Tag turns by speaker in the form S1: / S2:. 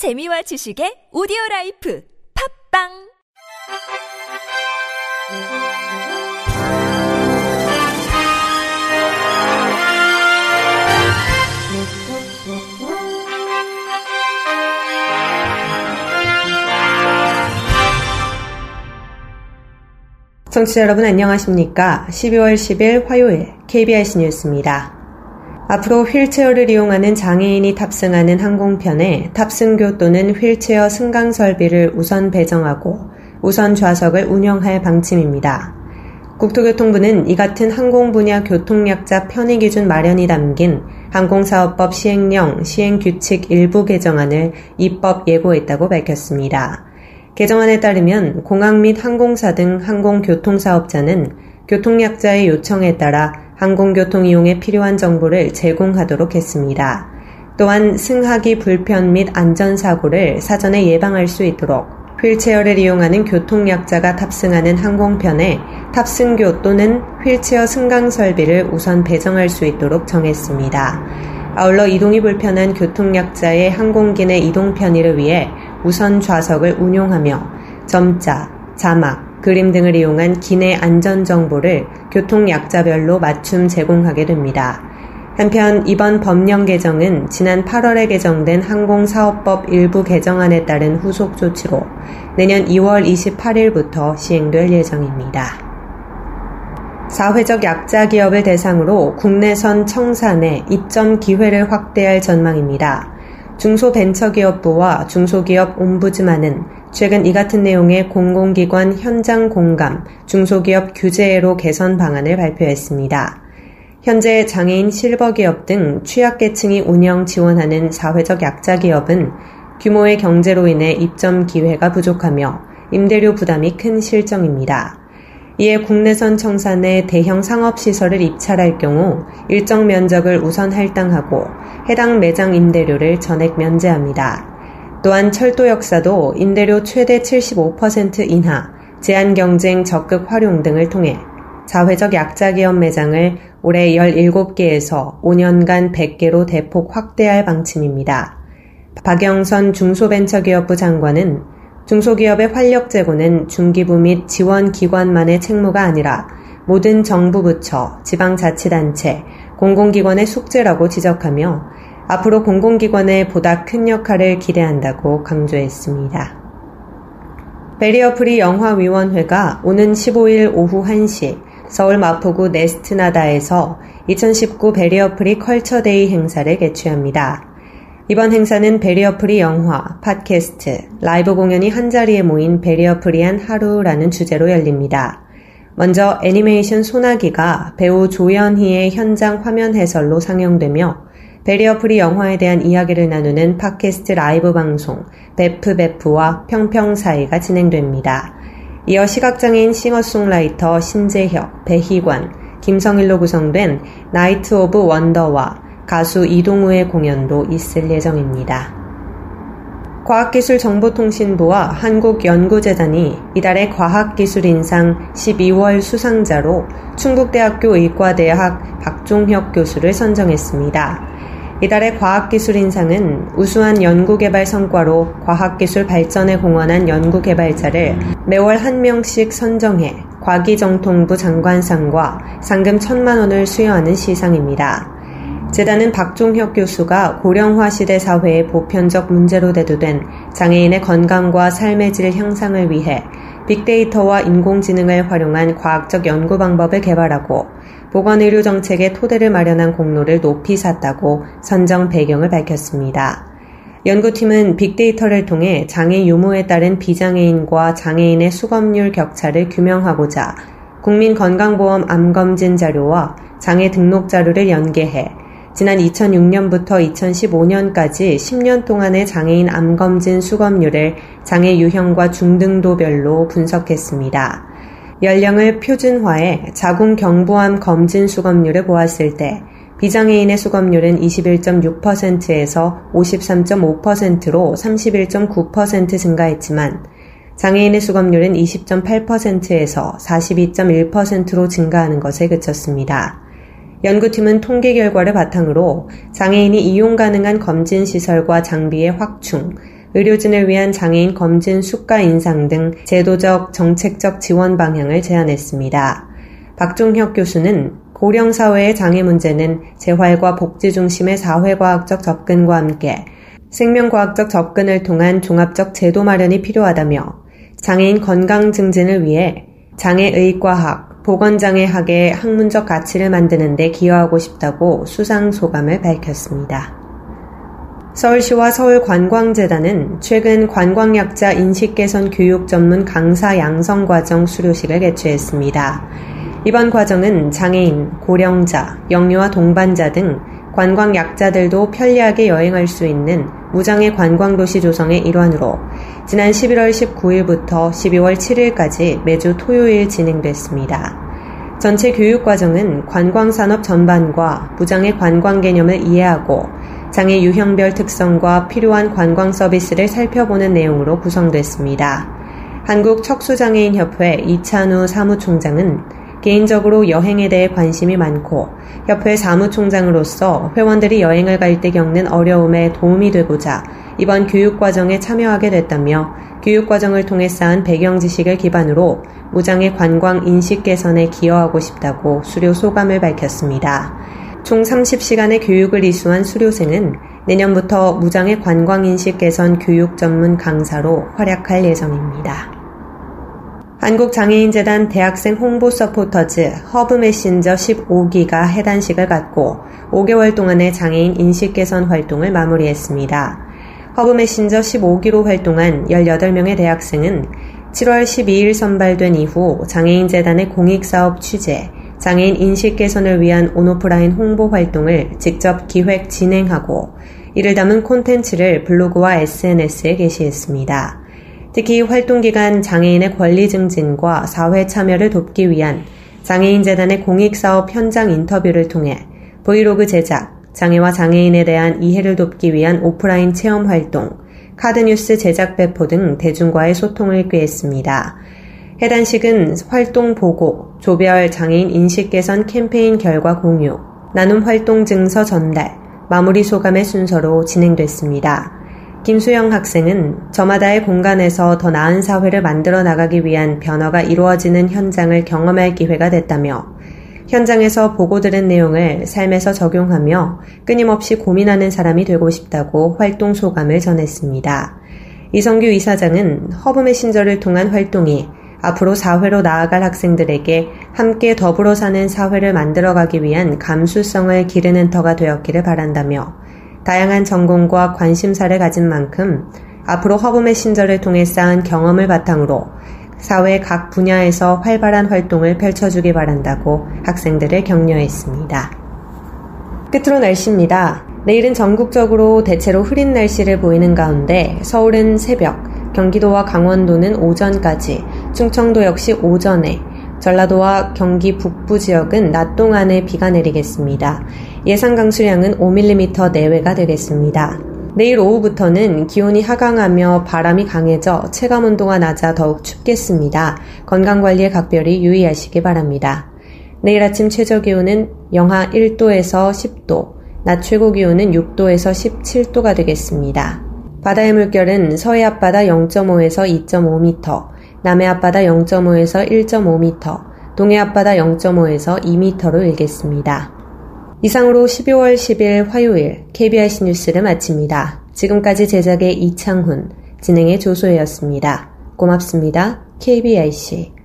S1: 재미와 지식의 오디오 라이프 팝빵
S2: 청취자 여러분 안녕하십니까? 12월 10일 화요일 KBS 뉴스입니다. 앞으로 휠체어를 이용하는 장애인이 탑승하는 항공편에 탑승교 또는 휠체어 승강 설비를 우선 배정하고 우선 좌석을 운영할 방침입니다. 국토교통부는 이 같은 항공 분야 교통약자 편의 기준 마련이 담긴 항공사업법 시행령 시행규칙 일부 개정안을 입법 예고했다고 밝혔습니다. 개정안에 따르면 공항 및 항공사 등 항공교통사업자는 교통약자의 요청에 따라 항공교통 이용에 필요한 정보를 제공하도록 했습니다. 또한 승하기 불편 및 안전사고를 사전에 예방할 수 있도록 휠체어를 이용하는 교통약자가 탑승하는 항공편에 탑승교 또는 휠체어 승강 설비를 우선 배정할 수 있도록 정했습니다. 아울러 이동이 불편한 교통약자의 항공기 내 이동 편의를 위해 우선 좌석을 운용하며 점자, 자막, 그림 등을 이용한 기내 안전 정보를 교통 약자별로 맞춤 제공하게 됩니다. 한편 이번 법령 개정은 지난 8월에 개정된 항공사업법 일부 개정안에 따른 후속 조치로 내년 2월 28일부터 시행될 예정입니다. 사회적 약자 기업을 대상으로 국내선 청산에 입점 기회를 확대할 전망입니다. 중소벤처기업부와 중소기업 옴부즈만은 최근 이 같은 내용의 공공기관 현장 공감, 중소기업 규제로 개선 방안을 발표했습니다. 현재 장애인 실버기업 등 취약계층이 운영 지원하는 사회적 약자 기업은 규모의 경제로 인해 입점 기회가 부족하며 임대료 부담이 큰 실정입니다. 이에 국내선 청산에 대형 상업시설을 입찰할 경우 일정 면적을 우선 할당하고 해당 매장 임대료를 전액 면제합니다. 또한 철도 역사도 임대료 최대 75% 인하, 제한 경쟁 적극 활용 등을 통해 사회적 약자 기업 매장을 올해 17개에서 5년간 100개로 대폭 확대할 방침입니다. 박영선 중소벤처기업부 장관은 중소기업의 활력 제고는 중기부 및 지원 기관만의 책무가 아니라 모든 정부 부처, 지방자치단체, 공공기관의 숙제라고 지적하며 앞으로 공공기관에 보다 큰 역할을 기대한다고 강조했습니다. 배리어프리 영화위원회가 오는 15일 오후 1시 서울 마포구 네스트나다에서 2019 배리어프리 컬처데이 행사를 개최합니다. 이번 행사는 배리어프리 영화, 팟캐스트, 라이브 공연이 한자리에 모인 배리어프리한 하루라는 주제로 열립니다. 먼저 애니메이션 소나기가 배우 조연희의 현장 화면 해설로 상영되며 배리어프리 영화에 대한 이야기를 나누는 팟캐스트 라이브 방송 베프 베프와 평평 사이가 진행됩니다. 이어 시각장애인 싱어송라이터 신재혁, 배희관, 김성일로 구성된 나이트 오브 원더와 가수 이동우의 공연도 있을 예정입니다. 과학기술정보통신부와 한국연구재단이 이달의 과학기술인상 12월 수상자로 충북대학교 의과대학 박종혁 교수를 선정했습니다. 이달의 과학기술인상은 우수한 연구개발 성과로 과학기술 발전에 공헌한 연구개발자를 매월 한 명씩 선정해 과기정통부 장관상과 상금 천만 원을 수여하는 시상입니다. 재단은 박종혁 교수가 고령화 시대 사회의 보편적 문제로 대두된 장애인의 건강과 삶의 질 향상을 위해 빅데이터와 인공지능을 활용한 과학적 연구 방법을 개발하고 보건의료 정책의 토대를 마련한 공로를 높이 샀다고 선정 배경을 밝혔습니다. 연구팀은 빅데이터를 통해 장애 유무에 따른 비장애인과 장애인의 수검률 격차를 규명하고자 국민건강보험 암검진 자료와 장애 등록 자료를 연계해 지난 2006년부터 2015년까지 10년 동안의 장애인 암 검진 수검률을 장애 유형과 중등도별로 분석했습니다. 연령을 표준화해 자궁 경부암 검진 수검률을 보았을 때 비장애인의 수검률은 21.6%에서 53.5%로 31.9% 증가했지만 장애인의 수검률은 20.8%에서 42.1%로 증가하는 것에 그쳤습니다. 연구팀은 통계 결과를 바탕으로 장애인이 이용 가능한 검진 시설과 장비의 확충, 의료진을 위한 장애인 검진 수가 인상 등 제도적 정책적 지원 방향을 제안했습니다. 박종혁 교수는 고령 사회의 장애 문제는 재활과 복지 중심의 사회과학적 접근과 함께 생명과학적 접근을 통한 종합적 제도 마련이 필요하다며 장애인 건강 증진을 위해 장애의과학, 보건장애학의 학문적 가치를 만드는 데 기여하고 싶다고 수상 소감을 밝혔습니다. 서울시와 서울관광재단은 최근 관광약자 인식개선 교육 전문 강사 양성 과정 수료식을 개최했습니다. 이번 과정은 장애인, 고령자, 영유아 동반자 등 관광약자들도 편리하게 여행할 수 있는 무장애 관광도시 조성의 일환으로 지난 11월 19일부터 12월 7일까지 매주 토요일 진행됐습니다. 전체 교육과정은 관광산업 전반과 무장애 관광 개념을 이해하고 장애 유형별 특성과 필요한 관광 서비스를 살펴보는 내용으로 구성됐습니다. 한국척수장애인협회 이찬우 사무총장은 개인적으로 여행에 대해 관심이 많고 협회 사무총장으로서 회원들이 여행을 갈 때 겪는 어려움에 도움이 되고자 이번 교육과정에 참여하게 됐다며 교육과정을 통해 쌓은 배경 지식을 기반으로 무장의 관광 인식 개선에 기여하고 싶다고 수료 소감을 밝혔습니다. 총 30시간의 교육을 이수한 수료생은 내년부터 무장애 관광 인식 개선 교육 전문 강사로 활약할 예정입니다. 한국장애인재단 대학생 홍보 서포터즈 허브 메신저 15기가 해단식을 갖고 5개월 동안의 장애인 인식 개선 활동을 마무리했습니다. 허브 메신저 15기로 활동한 18명의 대학생은 7월 12일 선발된 이후 장애인재단의 공익사업 취재, 장애인 인식 개선을 위한 온오프라인 홍보 활동을 직접 기획 진행하고 이를 담은 콘텐츠를 블로그와 SNS에 게시했습니다. 특히 활동기간 장애인의 권리 증진과 사회 참여를 돕기 위한 장애인재단의 공익사업 현장 인터뷰를 통해 브이로그 제작, 장애와 장애인에 대한 이해를 돕기 위한 오프라인 체험 활동, 카드뉴스 제작 배포 등 대중과의 소통을 꾀했습니다. 해단식은 활동 보고, 조별 장애인 인식 개선 캠페인 결과 공유, 나눔 활동 증서 전달, 마무리 소감의 순서로 진행됐습니다. 김수영 학생은 저마다의 공간에서 더 나은 사회를 만들어 나가기 위한 변화가 이루어지는 현장을 경험할 기회가 됐다며 현장에서 보고 들은 내용을 삶에서 적용하며 끊임없이 고민하는 사람이 되고 싶다고 활동 소감을 전했습니다. 이성규 이사장은 허브 메신저를 통한 활동이 앞으로 사회로 나아갈 학생들에게 함께 더불어 사는 사회를 만들어가기 위한 감수성을 기르는 터가 되었기를 바란다며 다양한 전공과 관심사를 가진 만큼 앞으로 허브 메신저를 통해 쌓은 경험을 바탕으로 사회 각 분야에서 활발한 활동을 펼쳐주기 바란다고 학생들을 격려했습니다. 끝으로 날씨입니다. 내일은 전국적으로 대체로 흐린 날씨를 보이는 가운데 서울은 새벽, 경기도와 강원도는 오전까지, 충청도 역시 오전에, 전라도와 경기 북부 지역은 낮 동안에 비가 내리겠습니다. 예상 강수량은 5mm 내외가 되겠습니다. 내일 오후부터는 기온이 하강하며 바람이 강해져 체감 온도가 낮아 더욱 춥겠습니다. 건강관리에 각별히 유의하시기 바랍니다. 내일 아침 최저 기온은 영하 1도에서 10도, 낮 최고 기온은 6도에서 17도가 되겠습니다. 바다의 물결은 서해 앞바다 0.5에서 2.5m, 남해 앞바다 0.5에서 1.5m, 동해 앞바다 0.5에서 2m로 일겠습니다. 이상으로 12월 10일 화요일 KBIC 뉴스를 마칩니다. 지금까지 제작의 이창훈, 진행의 조소혜였습니다. 고맙습니다. KBIC.